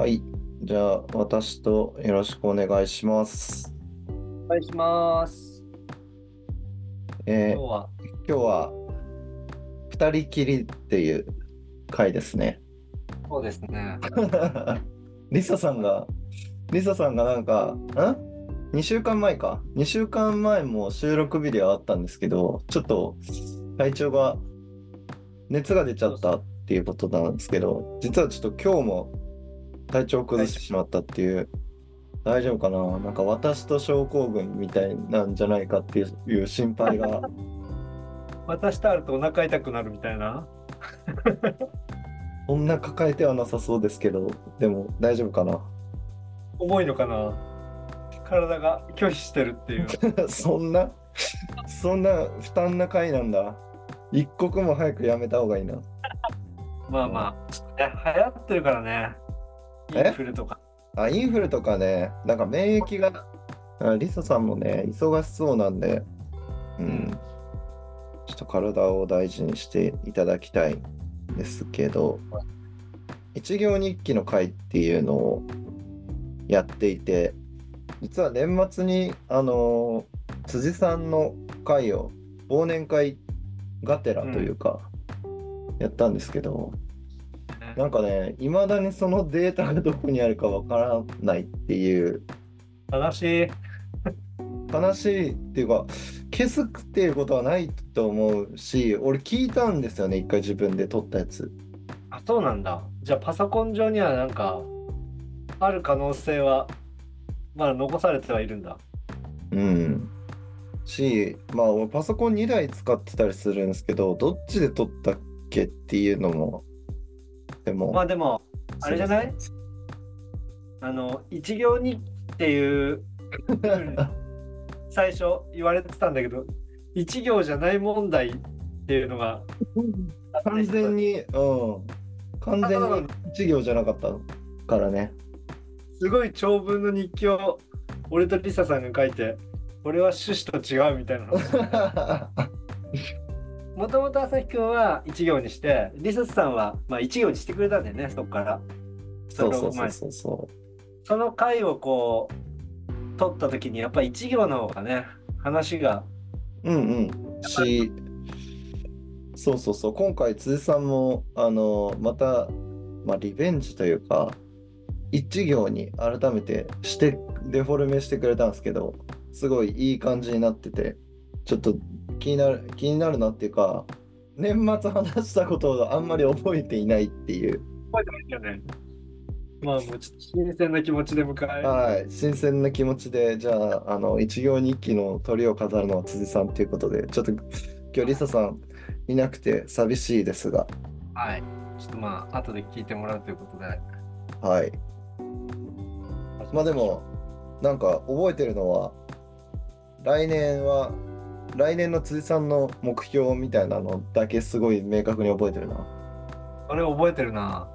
はい。じゃあ、私とよろしくお願いします。お願いします。えー今日は、今日は、二人きりっていう回ですね。そうですね。リサさんが、リサさんがなんか、ん ?2 週間前か。2週間前も収録日ではあったんですけど、ちょっと体調が、熱が出ちゃったっていうことなんですけど、実はちょっと今日も体調を崩してしまったっていう、大丈夫かな？なんか私と症候群みたいなんじゃないかっていう心配が、私とあるとお腹痛くなるみたいな？そんな抱えてはなさそうですけど、でも大丈夫かな？重いのかな？体が拒否してるっていう。そんな、そんな負担な回なんだ。一刻も早くやめた方がいいな。まあまあ、ね、流行ってるからね。イえンフルとか。あ、インフルとかね、なんか免疫が、あリサさんもね、忙しそうなんで、うん、うん。ちょっと体を大事にしていただきたいんですけど、一行日記の会っていうのをやっていて、実は年末に、あの辻さんの会を、忘年会がてらというか、やったんですけど、なんかね、いまだにそのデータがどこにあるかわからないっていう、悲しい。悲しいっていうか、消すっていうことはないと思うし、俺聞いたんですよね、一回自分で撮ったやつ。あ、そうなんだ。じゃあパソコン上にはなんか、ある可能性は、まだ残されてはいるんだ。うん。し、まあ、俺パソコン2台使ってたりするんですけど、どっちで撮ったっけっていうのも、でも、まあでも、あれじゃない？あの、一行日記っていう、最初言われてたんだけど、一行じゃない問題っていうのが、完全に、うん。完全に一行じゃなかったからね。すごい長文の日記を俺とリサさんが書いて、俺は趣旨と違うみたいなの。もともと朝日くんは一行にして、リサさんはまあ一行にしてくれたんだよね、そこから。そうそうそうそうそその回をこう、取った時にやっぱ一行の方がね、話が、う。うんうん。し、そうそうそう。今回、辻さんも、あの、また、まあ、リベンジというか、一行に改めてして、デフォルメしてくれたんですけど、すごいいい感じになってて、ちょっと気になる、気になるなっていうか、年末話したことをあんまり覚えていないっていう。覚えてないよね。まあもうちょっと新鮮な気持ちで迎え。はい、新鮮な気持ちで、じゃあ、あの、一行日記の鳥を飾るのは辻さんということで、ちょっと今日リサさんいなくて寂しいですが、はい。ちょっとまあ、後で聞いてもらうということで。はい。まあでも、なんか覚えてるのは、来年は、来年の辻さんの目標みたいなのだけすごい明確に覚えてるな。それ覚えてるな。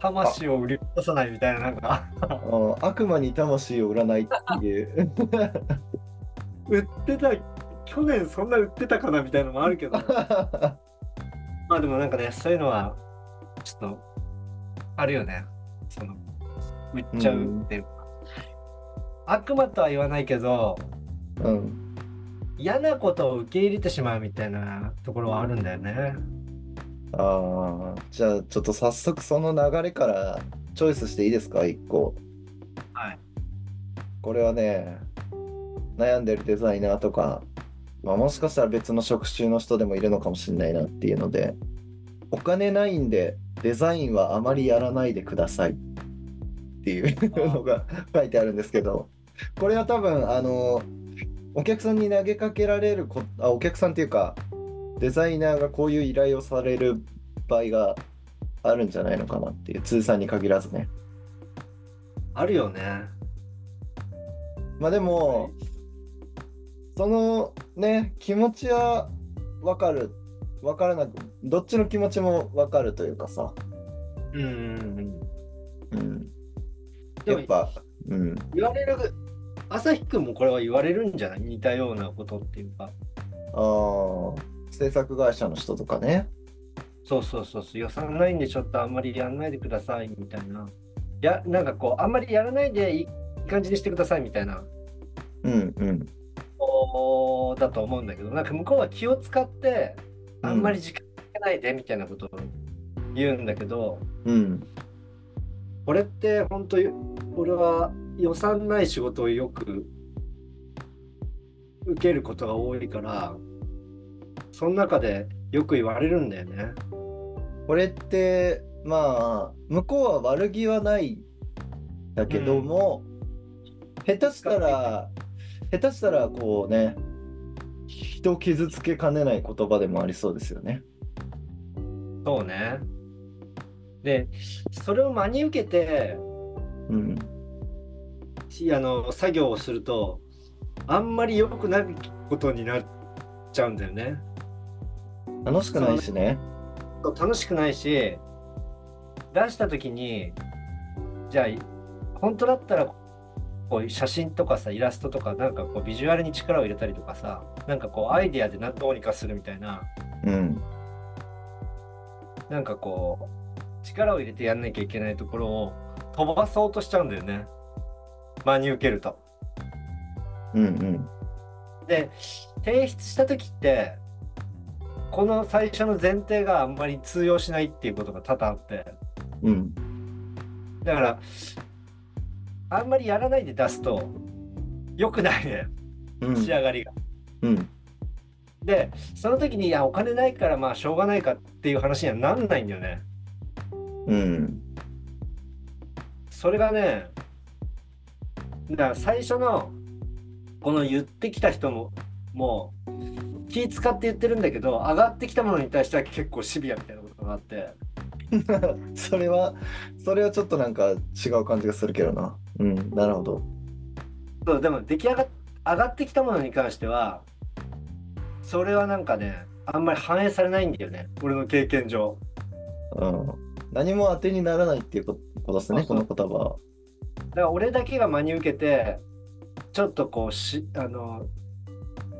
魂を売り落とさないみたいな、なんか、うん悪魔に魂を売らないっていう。売ってた、去年そんな売ってたかなみたいなのもあるけど、まあでもなんかね、そういうのは、ちょっと、あるよね。その、売っちゃうっていうか。悪魔とは言わないけど、うん。嫌なことを受け入れてしまうみたいなところはあるんだよね。ああ、じゃあちょっと早速その流れからチョイスしていいですか、一個。はい。これはね、悩んでるデザイナーとか、まあ、もしかしたら別の職種の人でもいるのかもしれないなっていうので、お金ないんでデザインはあまりやらないでくださいっていうのが 書いてあるんですけど、これは多分、あの、お客さんに投げかけられるこあ、お客さんっていうか、デザイナーがこういう依頼をされる場合があるんじゃないのかなっていう、通算に限らずね。あるよね。まあでも、そのね、気持ちはわかる。わからなく、どっちの気持ちもわかるというかさ。うんうんうん。やっぱ、うん。言われる、朝日くんもこれは言われるんじゃない？似たようなことっていうか。ああ、制作会社の人とかね。そうそうそうそう、予算ないんでちょっとあんまりやんないでくださいみたいな。やなんかこうあんまりやらないでいい感じにしてくださいみたいなうんうん。おだと思うんだけどなんか向こうは気を使ってあんまり時間かけないでみたいなことを言うんだけど、うん。これって本当に俺は予算ない仕事をよく受けることが多いからその中でよく言われるんだよね。これって、まあ、向こうは悪気はないだけども、下手したら、下手したらこうね、人を傷つけかねない言葉でもありそうですよね。そうね。でそれを真に受けてうん。しあの作業をするとあんまり良くないことになっちゃうんだよね。楽しくないしね。楽しくないし出した時にじゃあ本当だったらこう写真とかさイラストとかなんかこうビジュアルに力を入れたりとかさなんかこうアイデアでなどうにかするみたいなうん。なんかこう力を入れてやんなきゃいけないところを飛ばそうとしちゃうんだよね真に受けると。うんうん。で提出した時ってこの最初の前提があんまり通用しないっていうことが多々あってうん。だからあんまりやらないで出すと良くないねうん。仕上がりが。うん。でその時にいやお金ないからまあしょうがないかっていう話にはなんないんだよね。うん。それがねだから最初のこの言ってきた人ももう気使って言ってるんだけど上がってきたものに対しては結構シビアみたいなことがあって それは、それはちょっとなんか違う感じがするけどな。うん。なるほど。そうでも出来上がっ上がってきたものに関してはそれはなんかねあんまり反映されないんだよね俺の経験上。うん。何も当てにならないっていうことですね、この言葉から俺だけが真に受けてちょっとこうしあの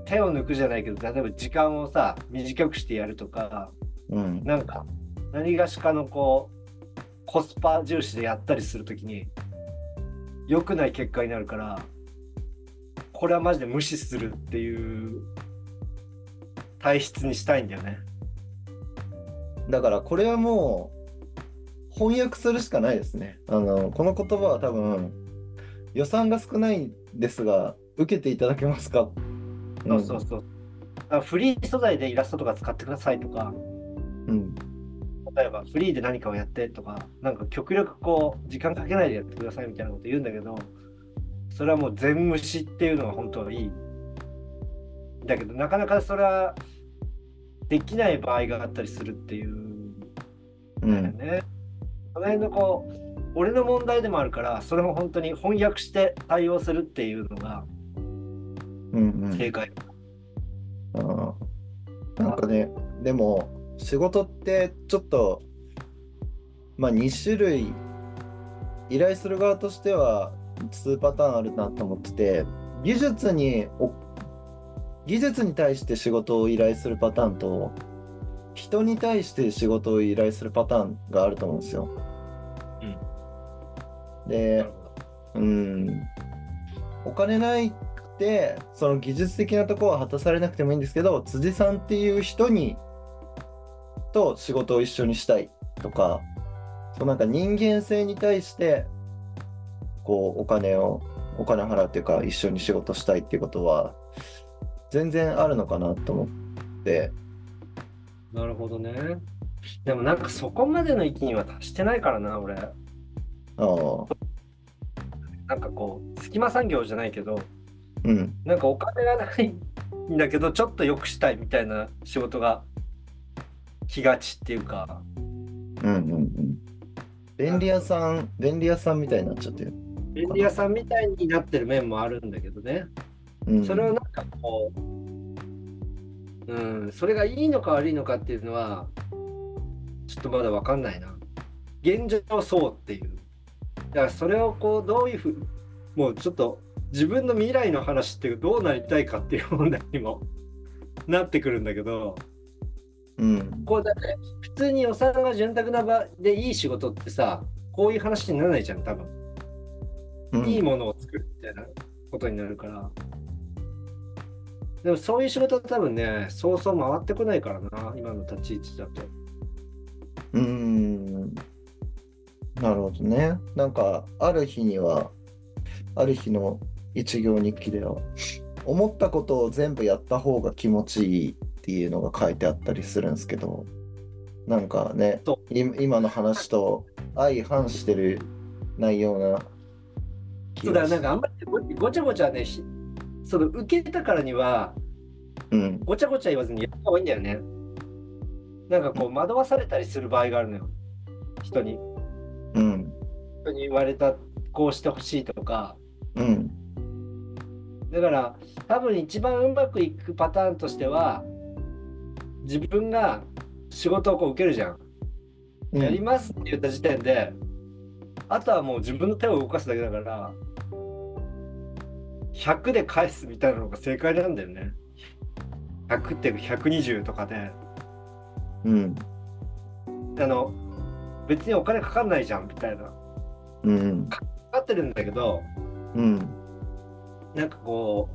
手を抜くじゃないけど例えば時間をさ短くしてやるとかうん。なんか何がしかのこうコスパ重視でやったりするときに良くない結果になるからこれはマジで無視するっていう体質にしたいんだよね。だからこれはもう翻訳するしかないですね。あの、この言葉は多分予算が少ないですが、受けていただけますか？そうそうそう。あフリー素材でイラストとか使ってくださいとか、うん。例えばフリーで何かをやってとか、なんか極力こう、時間かけないでやってくださいみたいなこと言うんだけど、それはもう全無視っていうのが本当はいい。だけど、なかなかそれはできない場合があったりするっていううん。だよね。その辺のこう、俺の問題でもあるから、それも本当に翻訳して対応するっていうのがうん。うん。正解。あーなんかね、でも仕事ってちょっと、まあ2種類、依頼する側としては2パターンあるなと思ってて、技術にお、技術に対して仕事を依頼するパターンと、人に対して仕事を依頼するパターンがあると思うんですよ。で、うん、お金ないくて、その技術的なところは果たされなくてもいいんですけど、辻さんっていう人に、と仕事を一緒にしたいとか、そうなんか人間性に対して、こう、お金を、お金払うっていうか、一緒に仕事したいっていうことは、全然あるのかなと思って、なるほどね。でもなんかそこまでの域には達してないからな、俺。ああ、なんかこう、隙間産業じゃないけど、うん、なんかお金がないんだけど、ちょっと良くしたいみたいな仕事が来がちっていうか、うん、うん、うん。便利屋さん、便利屋さんみたいになっちゃってる。便利屋さんみたいになってる面もあるんだけどね。うん、それをなんかこう、うん、それがいいのか悪いのかっていうのは、ちょっとまだわかんないな。現状そうっていう。だからそれをこう、どういうふう、もうちょっと自分の未来の話ってどうなりたいかっていう問題にも なってくるんだけど、うん、こうだって普通に予算が潤沢な場でいい仕事ってさ、こういう話にならないじゃん、多分。うんいいものを作るみたいなことになるから。でもそういう仕事は多分ね、そうそう回ってこないからな、今の立ち位置だと。うーん。なるほどね。なんか、ある日には、ある日の一行日記では、思ったことを全部やった方が気持ちいいっていうのが書いてあったりするんですけど、なんかね今の話と相反してる内容な気そうだ、なんかあんまりごごちゃごちゃね、しその受けたからには、うん、ごちゃごちゃ言わずにやった方がいいんだよね。なんかこう、惑わされたりする場合があるのよ。人に。うん、人に言われた、こうしてほしいとか。うん、だから、多分一番うまくいくパターンとしては、自分が仕事をこう受けるじゃん。うんやりますって言った時点で、あとはもう自分の手を動かすだけだから、100で返すみたいなのが正解なんだよね。100って120とかで、うん、あの、別にお金かかんないじゃんみたいな。かうん、かってるんだけど、うん、なんかこ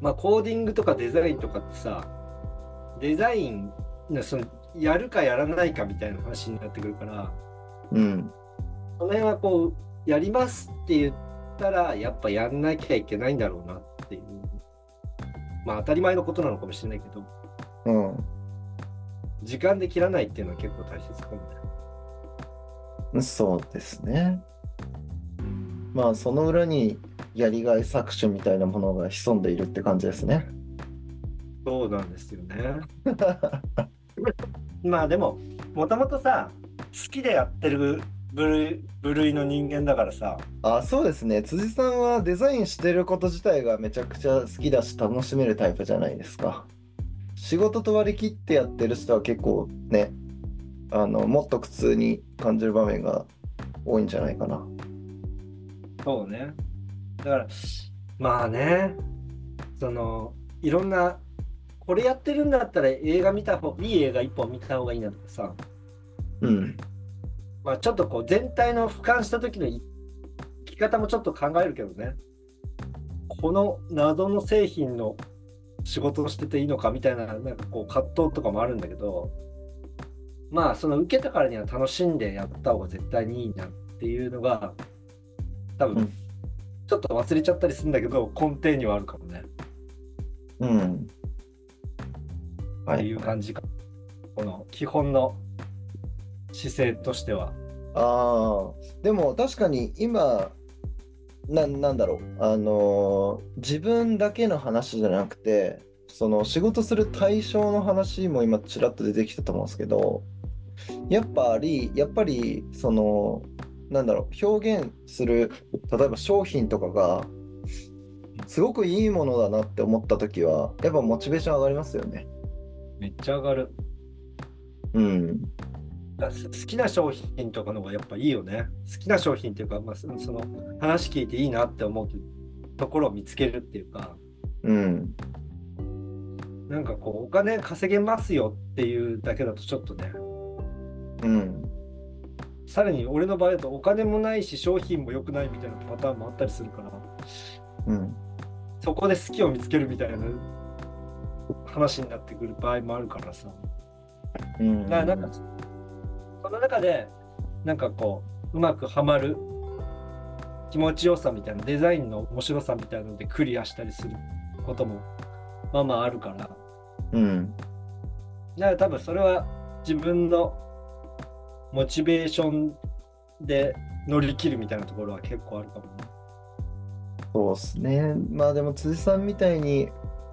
う、まあコーディングとかデザインとかってさ、デザインのそのやるかやらないかみたいな話になってくるから、うん、その辺はこう、やりますって言ったら、やっぱやんなきゃいけないんだろうなっていう。まあ当たり前のことなのかもしれないけど、うん。時間で切らないっていうのは結構大切かもね。そうですね。まあ、その裏にやりがい搾取みたいなものが潜んでいるって感じですね。そうなんですよね。まあでも、もともとさ、好きでやってる部類部類の人間だからさ、あ、そうですね。辻さんはデザインしてること自体がめちゃくちゃ好きだし楽しめるタイプじゃないですか。仕事と割り切ってやってる人は結構ね、あの、もっと苦痛に感じる場面が多いんじゃないかな。そうね。だから、まあね、その、いろんな、これやってるんだったら映画見た方、いい映画一本見た方がいいなとかさ、うん。まあちょっとこう全体の俯瞰した時の生き方もちょっと考えるけどね。この謎の製品の仕事をしてていいのかみたいな、なんかこう葛藤とかもあるんだけど、まあその受けたからには楽しんでやった方が絶対にいいなっていうのが、多分うんちょっと忘れちゃったりするんだけど、根底にはあるかもね。うん。っていう感じか。この基本の姿勢としては。ああ、でも確かに今、な、なんだろう、あのー自分だけの話じゃなくて、その仕事する対象の話も今ちらっと出てきたと思うんですけど、やっぱり、やっぱり、その、なんだろう、表現する、例えば商品とかが、すごくいいものだなって思った時は、やっぱモチベーション上がりますよね。めっちゃ上がる。うん。好きな商品とかの方がやっぱいいよね。好きな商品っていうか、まあ、そその話聞いていいなって思うところを見つけるっていうか、うん。なんかこう、お金稼げますよっていうだけだとちょっとね、うん。さらに俺の場合だとお金もないし商品も良くないみたいなパターンもあったりするから、うん。そこで好きを見つけるみたいな話になってくる場合もあるからさ。うん。だからなんか、その中で、なんかこう、うまくはまる気持ちよさみたいな、デザインの面白さみたいなのでクリアしたりすることも、まあまああるから、だかうん。ら多分それは自分のモチベーションで乗り切るみたいなところは結構あるかもね。そうですね。まあでも辻さんみたいに、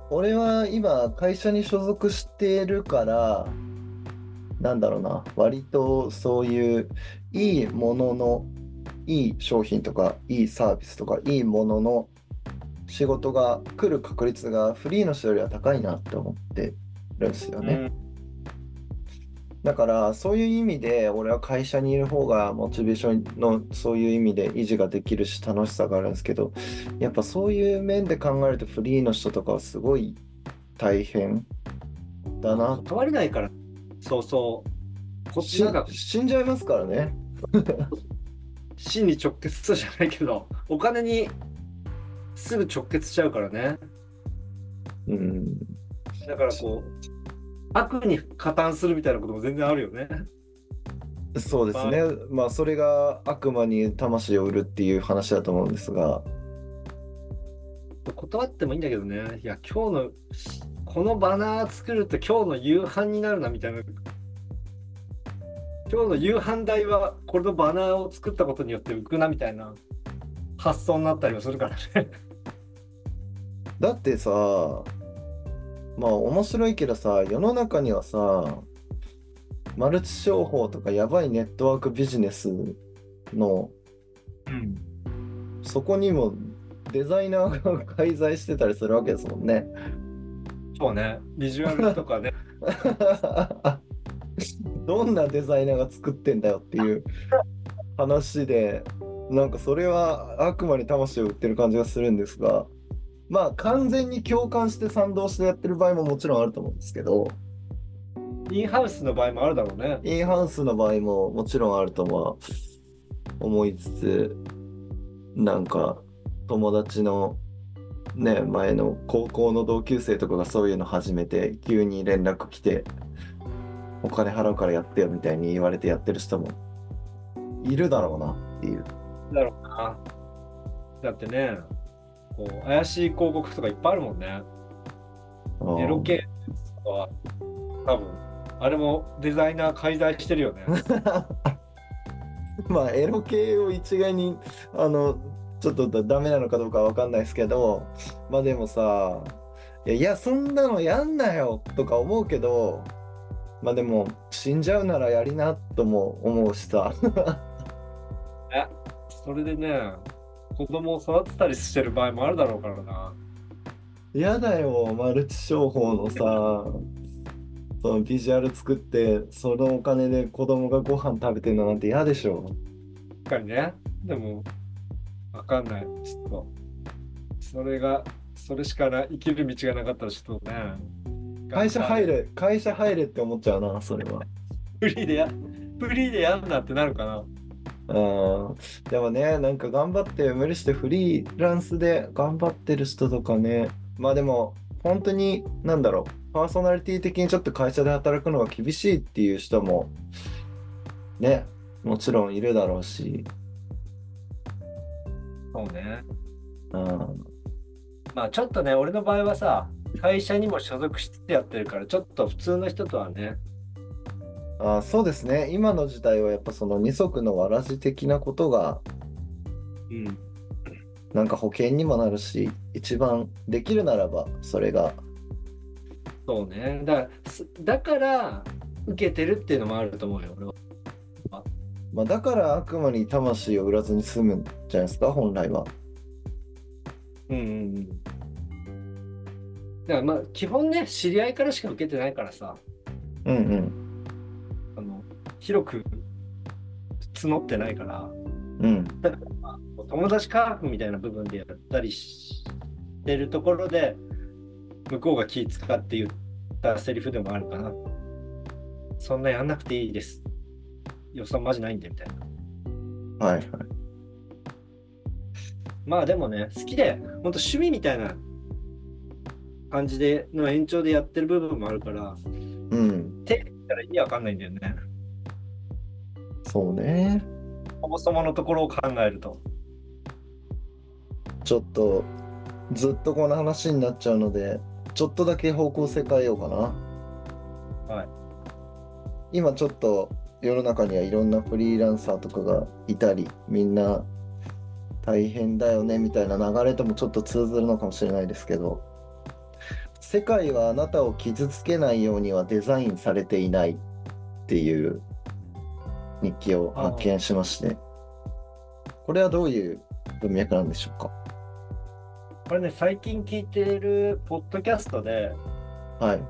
俺は今会社に所属してるから、なんだろうな、割とそういういいものの、いい商品とか、いいサービスとか、いいものの仕事が来る確率がフリーの人よりは高いなって思ってるんですよね。だからそういう意味で俺は会社にいる方がモチベーションのそういう意味で維持ができるし楽しさがあるんですけどやっぱそういう面で考えるとフリーの人とかはすごい大変だな断れないから、そうそう。こっちしなんか、死んじゃいますからね。真に直結じゃないけど、お金にすぐ直結しちゃうからね。うん。だからこう、悪に加担するみたいなことも全然あるよね。そうですね。まあ、それが悪魔に魂を売るっていう話だと思うんですが、断ってもいいんだけどね。いや、今日の、このバナー作ると今日の夕飯になるなみたいな。今日の夕飯代はこれのバナーを作ったことによって浮くなみたいな発想になったりもするからね。だってさ、まあ面白いけどさ、世の中にはさ、マルチ商法とかやばいネットワークビジネスの、うん。そこにもデザイナーが 介在してたりするわけですもんね。そうね。ビジュアルとかね。どんなデザイナーが作ってんだよっていう話で、なんかそれは悪魔に魂を売ってる感じがするんですが、まあ完全に共感して賛同してやってる場合ももちろんあると思うんですけど、インハウスの場合もあるだろうね。インハウスの場合ももちろんあるとは思いつつ、なんか友達のね、前の高校の同級生とかがそういうの始めて、急に連絡来て、お金払うからやってよみたいに言われてやってる人もいるだろうなっていう。だろうな。だってね、こう怪しい広告とかいっぱいあるもんね。うんエロ系とかは多分あれもデザイナー介在してるよね。まあエロ系を一概にあのちょっとだダメなのかどうかわかんないですけどまあでもさいやいやそんなのやんなよとか思うけどまあでも死んじゃうならやりなとも思うしさ それでね、子供を育てたりしてる場合もあるだろうからな。やだよマルチ商法のさそのビジュアル作ってそのお金で子供がご飯食べてるのなんて嫌でしょ確かにね。でも、わかんない。ちょっと、それが、それしかな生きる道がなかったらちょっとね。会社入れ会社入れって思っちゃうなそれは。フリーでや、フリーでやんなってなるかな。うんでもね、なんか頑張って、無理してフリーランスで頑張ってる人とかね、まあでも、本当に、なんだろう、パーソナリティ的にちょっと会社で働くのが厳しいっていう人も、ね、もちろんいるだろうし、そうね。うん、まあちょっとね、俺の場合はさ、会社にも所属してやってるから、ちょっと普通の人とはね、あそうですね、今の時代はやっぱその二足のわらじ的なことが、うん、なんか保険にもなるし、一番できるならば、それが、そうね。だから、すだから受けてるっていうのもあると思うよ、俺は。まあ、だから悪魔に魂を売らずに済むんじゃないですか、本来は。うんうんうん。だからまあ、基本ね、知り合いからしか受けてないからさ、うんうん。あの広く募ってないから、うん。友達カーフみたいな部分でやったりしてるところで、向こうが気使って言ったセリフでもあるかな。そんなやんなくていいです。予算マジないんでみたいな。はいはい。まあでもね、好きで、本当趣味みたいな感じでの延長でやってる部分もあるから、うん。手言ったら意味わかんないんだよね。そうね。そもそものところを考えると。ちょっと、ずっとこの話になっちゃうので、ちょっとだけ方向性変えようかな。はい。今ちょっと世の中にはいろんなフリーランサーとかがいたり、みんな大変だよねみたいな流れともちょっと通ずるのかもしれないですけど、世界はあなたを傷つけないようにはデザインされていないっていう日記を発見しまして、これはどういう文脈なんでしょうか？これね、最近聞いてるポッドキャストで、はい。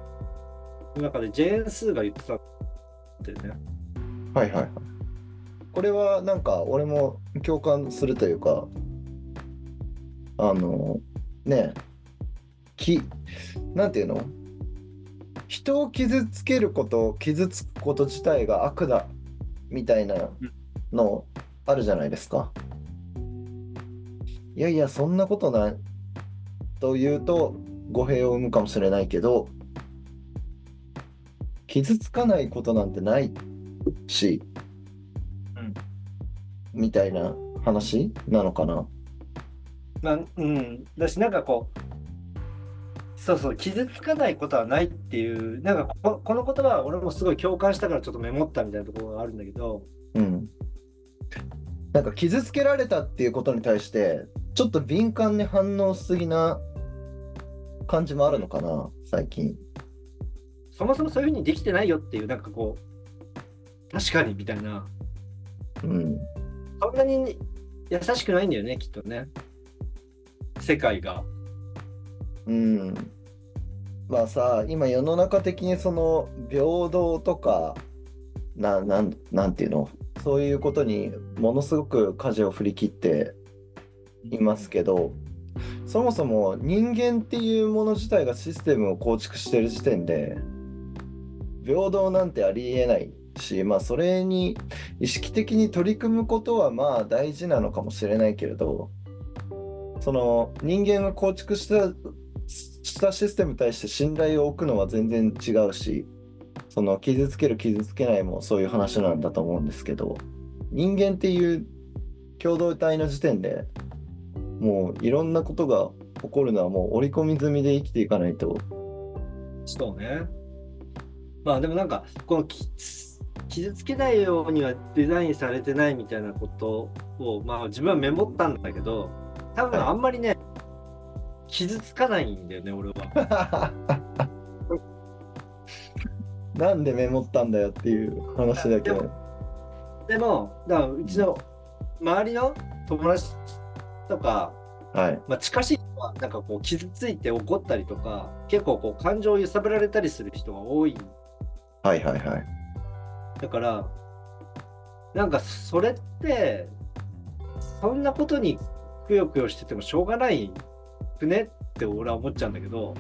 の中でジェーン・スーが言ってたってね。はいはいはい。これはなんか俺も共感するというか、あの、ね、き、なんていうの？人を傷つけること、傷つくこと自体が悪だみたいなのあるじゃないですか。いやいや、そんなことないと言うと語弊を生むかもしれないけど、傷つかないことなんてないし、うんみたいな話なのかな？まあ、うん。だし、なんかこう、そうそう、傷つかないことはないっていう、なんかここの言葉は俺もすごい共感したからちょっとメモったみたいなところがあるんだけど、うん。なんか傷つけられたっていうことに対して、ちょっと敏感に反応しすぎな感じもあるのかな、最近。そもそもそういうふうにできてないよっていう、なんかこう、確かにみたいな、うん。そんなに優しくないんだよね、きっとね。世界が。うん。まあさ、今世の中的にその平等とか、な、なん、なんていうの、そういうことにものすごく舵を振り切っていますけど、そもそも人間っていうもの自体がシステムを構築してる時点で、平等なんてありえないし、まあそれに意識的に取り組むことはまあ大事なのかもしれないけれど、その人間が構築したしたシステムに対して信頼を置くのは全然違うし、その傷つける傷つけないもそういう話なんだと思うんですけど、人間っていう共同体の時点でもういろんなことが起こるのはもう織り込み済みで生きていかないと。そうね。まあでもなんか、この傷つけないようにはデザインされてないみたいなことを、まあ自分はメモったんだけど、多分あんまりね、傷つかないんだよね、俺は。なんでメモったんだよっていう話だけど。でも、だからうちの周りの友達とか、はい。まあ、近しい人はなんかこう傷ついて怒ったりとか、結構こう感情を揺さぶられたりする人が多い。はいはいはい。だから、なんかそれって、そんなことにくよくよしててもしょうがないくねって俺は思っちゃうんだけど、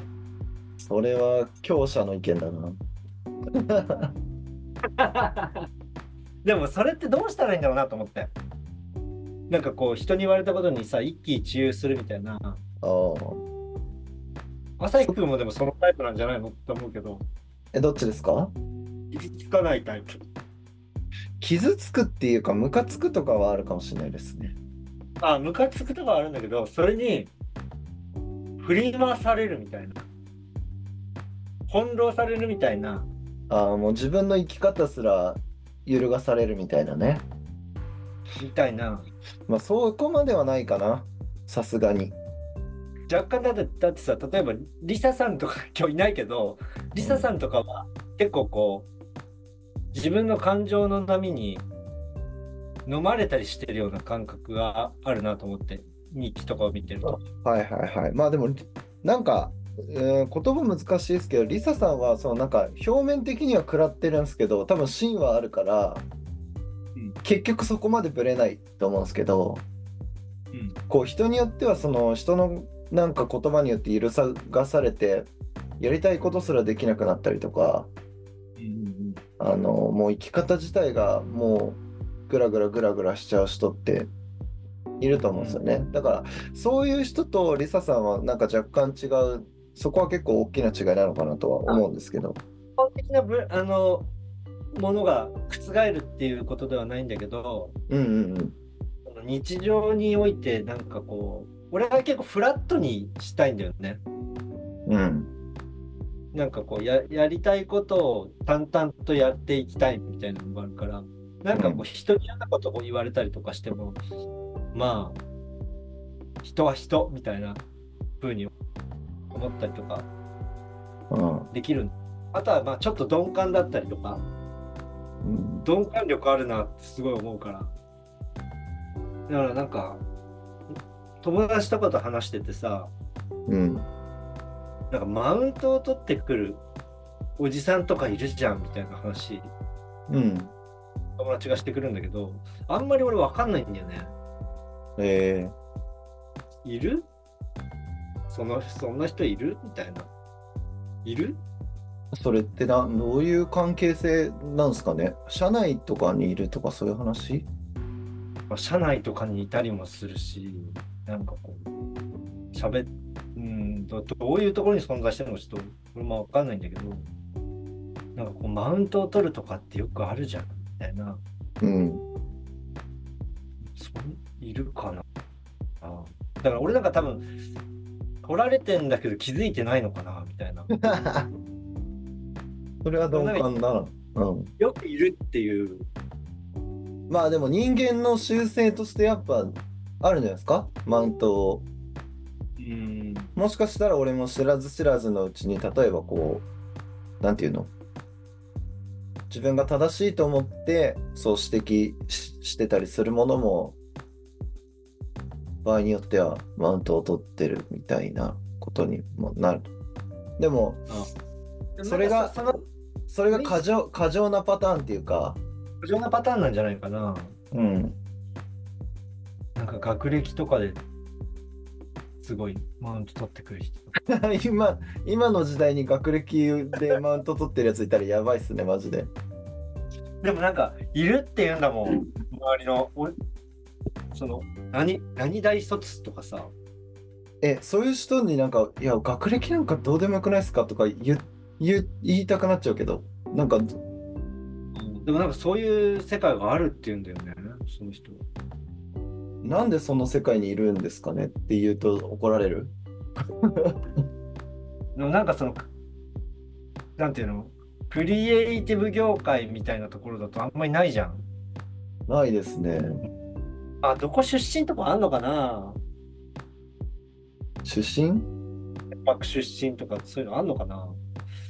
それは強者の意見だな。でもそれってどうしたらいいんだろうなと思って。なんかこう人に言われたことにさ、一喜一憂するみたいな。ああ。朝日くんもでもそのタイプなんじゃないのって思うけど、え、どっちですか？傷つかないタイプ。傷つくっていうか、ムカつくとかはあるかもしれないですね。あ、ムカつくとかはあるんだけど、それに振り回されるみたいな。翻弄されるみたいな。ああ、もう自分の生き方すら揺るがされるみたいなね。みたいな。まあ、そこまではないかな。さすがに。若干だってだってさ例えばリサさんとか今日いないけどリサさんとかは結構こう自分の感情の波に飲まれたりしてるような感覚があるなと思って日記とかを見てると。はいはいはい。まあでも、なんか、えー言葉難しいですけど、リサさんは、そのなんか、表面的には食らってるんですけど、多分芯はあるから、うん結局そこまでぶれないと思うんですけど、うんこう人によってはその人のなんか言葉によって揺るがされてやりたいことすらできなくなったりとかあのもう生き方自体がもうグラグラグラグラしちゃう人っていると思うんですよね。だからそういう人とリサさんはなんか若干違うそこは結構大きな違いなのかなとは思うんですけど。一般的なぶあのものが覆るっていうことではないんだけどうんうんうん。日常においてなんかこう俺は結構フラットにしたいんだよね。うんなんかこうややりたいことを淡々とやっていきたいみたいなのがあるからなんかこうんう人に嫌なことを言われたりとかしても、まあ人は人みたいな風に思ったりとかうん。できるあとはまあちょっと鈍感だったりとかうん。鈍感力あるなってすごい思うから。だからなんか友達とかと話しててさうんなんかマウントを取ってくるおじさんとかいるじゃんみたいな話。うん。友達がしてくるんだけどあんまり俺わかんないんだよね。えいる？そのそんな人いる？みたいな。いる？ー、それってなどういう関係性なんですかね？社内とかにいるとかそういう話？まあ、社内とかにいたりもするし、なんかこう、喋っ、うんど、どういうところに存在してるのかちょっと、これもわかんないんだけど、なんかこう、マウントを取るとかってよくあるじゃん、みたいな。うん。いるかなあだから俺なんか多分、取られてんだけど気づいてないのかな、みたいな。それは同感だな。うん。よくいるっていう、まあでも人間の習性としてやっぱあるんじゃないですか？マウントを。うん、もしかしたら俺も知らず知らずのうちに例えばこうなんていうの？自分が正しいと思ってそう指摘ししてたりするものも場合によってはマウントを取ってるみたいなことにもなる。でもそれがそれが過剰過剰なパターンっていうか、過剰なパターンなんじゃないかな。うん、なんか学歴とかですごいマウント取ってくる人。今今の時代に学歴でマウント取ってるやついたらやばいっすねマジで。でもなんかいるって言うんだもん、周りの。俺その何何大卒とかさ、え、そういう人になんか、いや、学歴なんかどうでもよくないですかとか言言言いたくなっちゃうけど、なんか、でもなんかそういう世界があるって言うんだよね、その人は。なんでその世界にいるんですかねって言うと怒られる？でもなんかその、なんていうの、クリエイティブ業界みたいなところだとあんまりないじゃん。ないですね。あ、どこ出身とかあんのかな？出身？バック出身とかそういうのあんのかな？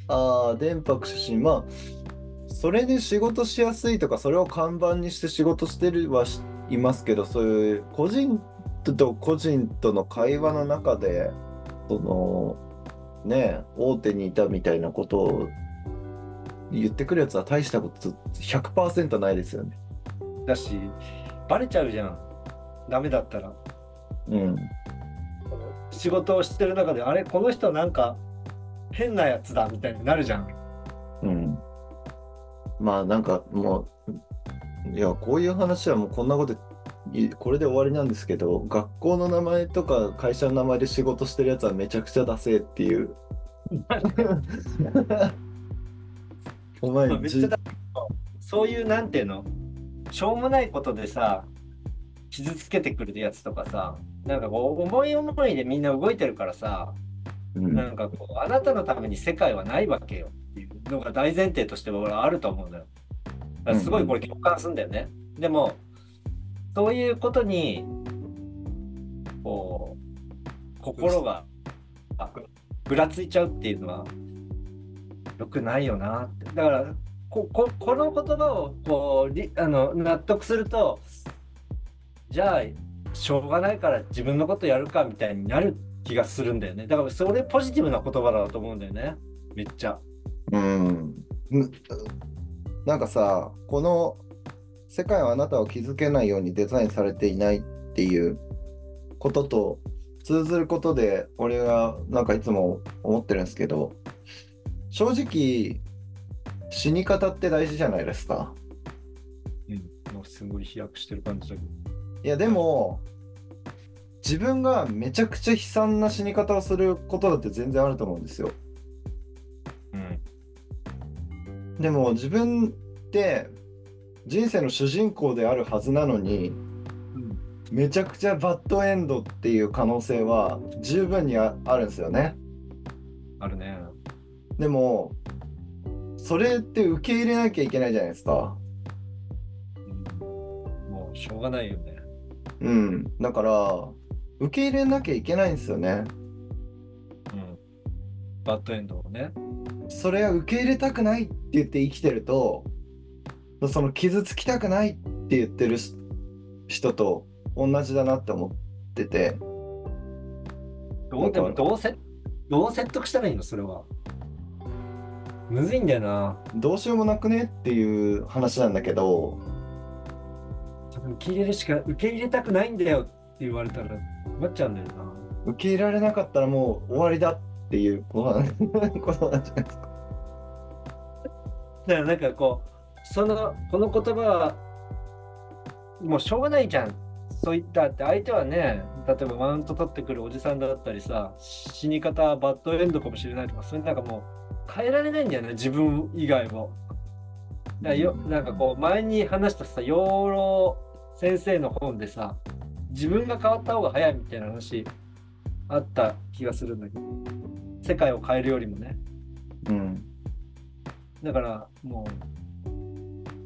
ああ、電白出身。まあ、それで仕事しやすいとか、それを看板にして仕事してるはしいますけど、そういう個人と個人との会話の中で、その、ね、大手にいたみたいなことを言ってくるやつは大したこと100%ないですよね。だし、バレちゃうじゃん。ダメだったら。うん。仕事をしてる中で、あれ、この人なんか変なやつだみたいになるじゃん。うん。まあなんかもう、いや、こういう話はもうこんなこと、いこれで終わりなんですけど、学校の名前とか会社の名前で仕事してるやつはめちゃくちゃダセーっていう。お前そういうなんていうの？しょうもないことでさ傷つけてくるやつとかさなんかこう思い思いでみんな動いてるからさうんなんかこうあなたのために世界はないわけよっていうのが大前提として俺はあると思うんだよ。だからすごいこれ共感するんだよね。でもそういうことにこう心があぐらついちゃうっていうのは良くないよなって。だからこここの言葉をこうりあの納得するとじゃあしょうがないから自分のことやるかみたいになる気がするんだよね。だからそれポジティブな言葉だと思うんだよね。めっちゃ。うん。むなんかさ、この世界はあなたを気づけないようにデザインされていないっていうことと通ずることで、俺がなんかいつも思ってるんですけど、正直、死に方って大事じゃないですか。うん。もうすごい飛躍してる感じだけど。いや、でも、自分がめちゃくちゃ悲惨な死に方をすることだって全然あると思うんですよ。でも自分って人生の主人公であるはずなのにめちゃくちゃバッドエンドっていう可能性は十分にああるんですよね。あるね。でもそれって受け入れなきゃいけないじゃないですか。うん、もうしょうがないよね。うん。だから受け入れなきゃいけないんですよね。うん。バッドエンドをね。それは受け入れたくないって言って生きてるとその傷つきたくないって言ってるし人と同じだなって思ってて。どうでもどうせどう説得したらいいの？それは。むずいんだよな。どうしようもなくねっていう話なんだけど、受け入れるしか受け入れたくないんだよって言われたら困っちゃうんだよな。受け入れられなかったらもう終わりだっっていうこと なんじゃないですか？だからなんかこうそのこの言葉はもうしょうがないじゃん。そういったって相手はね、例えばマウント取ってくるおじさんだったりさ、死に方はバッドエンドかもしれないとか、そういうなんかもう変えられないんだよね、自分以外を。だよなんかこう前に話したさ、養老先生の本でさ、自分が変わった方が早いみたいな話あった気がするんだけど、世界を変えるよりもね。うん。だからもう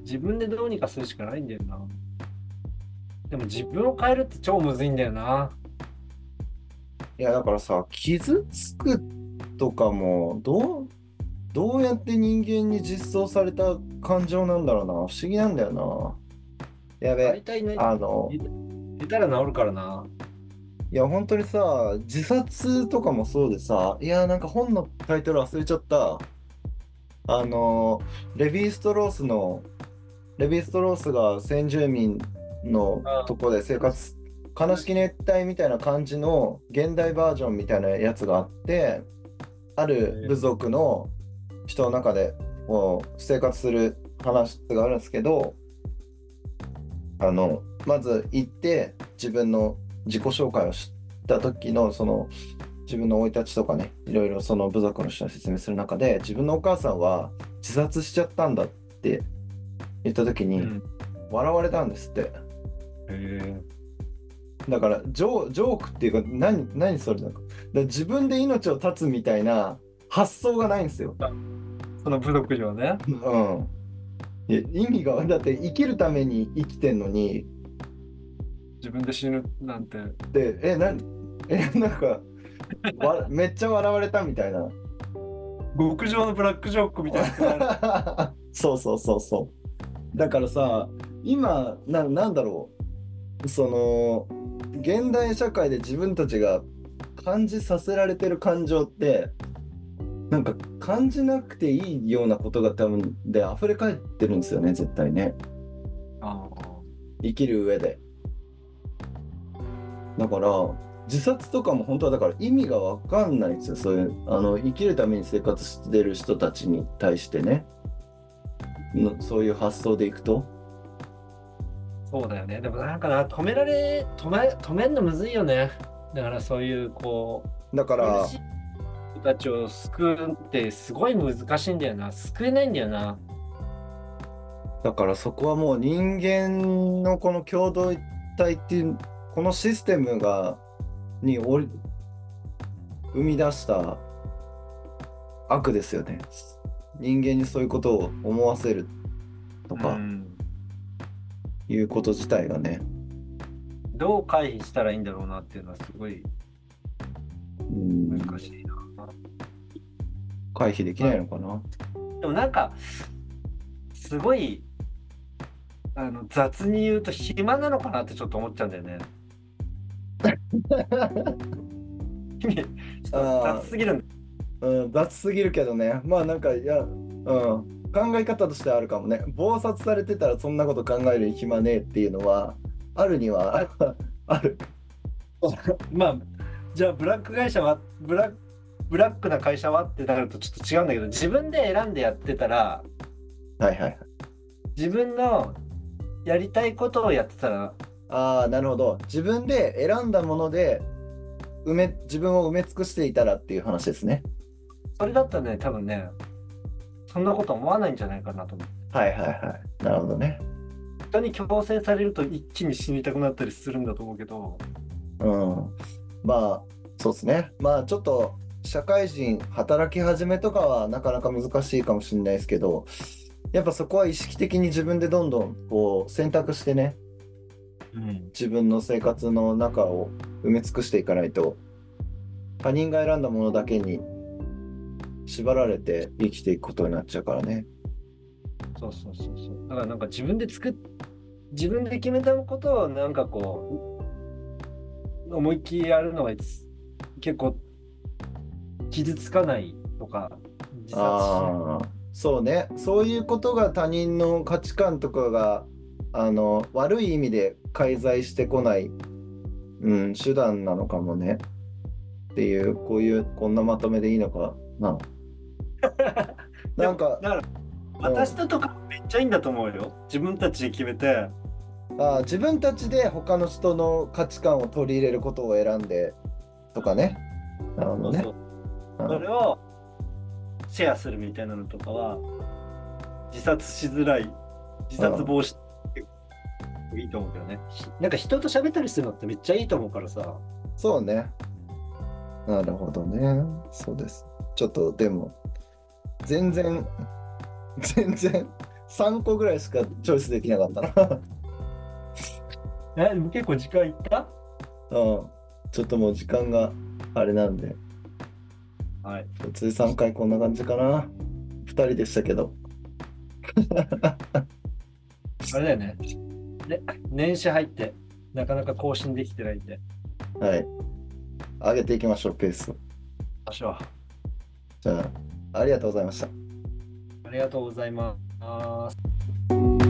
自分でどうにかするしかないんだよな。でも自分を変えるって超むずいんだよな。いや、だからさ、傷つくとかも、どう、どうやって人間に実装された感情なんだろうな。不思議なんだよな。やべ大、体ね、あの、いたら治るからな。いや、本当にさ、自殺とかもそうでさ、いや、なんか本のタイトル忘れちゃった。あの、レヴィ・ストロースの、レヴィ・ストロースが先住民のあとこで生活、悲しき熱帯みたいな感じの現代バージョンみたいなやつがあって、ある部族の人の中でこう生活する話があるんですけど、あの、まず行って自分の自己紹介をした時のその自分の生い立ちとかねいろいろその部族の人に説明する中で自分のお母さんは自殺しちゃったんだって言った時にうん。笑われたんですって、へだからジョージョークっていうか何何それなんか。だ自分で命を絶つみたいな発想がないんですよ。えその部族上ね。うん。意味がだって生きるために生きてんのに自分で死ぬなんて。でえなえなんかわ めっちゃ笑われたみたいな。極上のブラックジョークみたいな。そうそうそうそう。だからさ今ななんだろう。その現代社会で自分たちが感じさせられてる感情ってなんか感じなくていいようなことが多分で溢れ返ってるんですよね絶対ね。あ生きる上でだから自殺とかも本当はだから意味が分かんないんですよそういうあの生きるために生活してる人たちに対してねのそういう発想でいくとそうだよね。でもなんかな、止められ、止め、止めんのむずいよね。だからそういう、こう、だから人たちを救うってすごい難しいんだよな。救えないんだよな。だからそこはもう人間のこの共同体っていうこのシステムがにおり生み出した悪ですよね。人間にそういうことを思わせるとかうん。いうこと自体がね、どう回避したらいいんだろうなっていうのはすごいうん。難しいな。回避できないのかな、でもなんか、すごい、あの雑に言うと暇なのかなってちょっと思っちゃうんだよね。ちょっと雑すぎるんだ。うん、雑すぎるけどね。まあなんかいや、うん、考え方としてはあるかもね。暴殺されてたらそんなこと考える暇ねえっていうのはあるにはある。まあ、じゃあブラック会社は、ブラブラックな会社はってなるとちょっと違うんだけど、自分で選んでやってたら、はいはい。自分のやりたいことをやってたら、ああなるほど。自分で選んだもので埋め自分を埋め尽くしていたらっていう話ですね。それだったらね、多分ね、そんなこと思わないんじゃないかなと思う。はいはいはい。なるほどね。人に強制されると一気に死にたくなったりするんだと思うけど、うん。まあそうですね。まあちょっと社会人働き始めとかはなかなか難しいかもしれないですけどやっぱそこは意識的に自分でどんどんこう選択してねうん、自分の生活の中を埋め尽くしていかないと他人が選んだものだけに縛られて生きていくことになっちゃうからね。そうそうそうそう。だからなんか自分で作っ、自分で決めたことをなんかこう、思いっきりやるのが結構傷つかないとか、自殺しそうねそういうことが他人の価値観とかがあの悪い意味で介在してこない、うん、手段なのかもねっていうこういうこんなまとめでいいのかな。なんかだから私ととかめっちゃいいんだと思うよ。自分たちで決めて、あー自分たちで他の人の価値観を取り入れることを選んでとかね。なるほどね。それをシェアするみたいなのとかは自殺しづらい自殺防止いいと思うけどね。ひなんか人と喋ったりするのってめっちゃいいと思うからさ。そうね。なるほどね。そうです。ちょっとでも、全然、全然、3個ぐらいしかチョイスできなかったな。え、でも結構時間いった？うん。ちょっともう時間があれなんで、はい。通3回こんな感じかな。2人でしたけど。あれだよね。で年始入ってなかなか更新できてないんで。はい。上げていきましょう、ペースを。ましょう。じゃあ、ありがとうございました。ありがとうございます。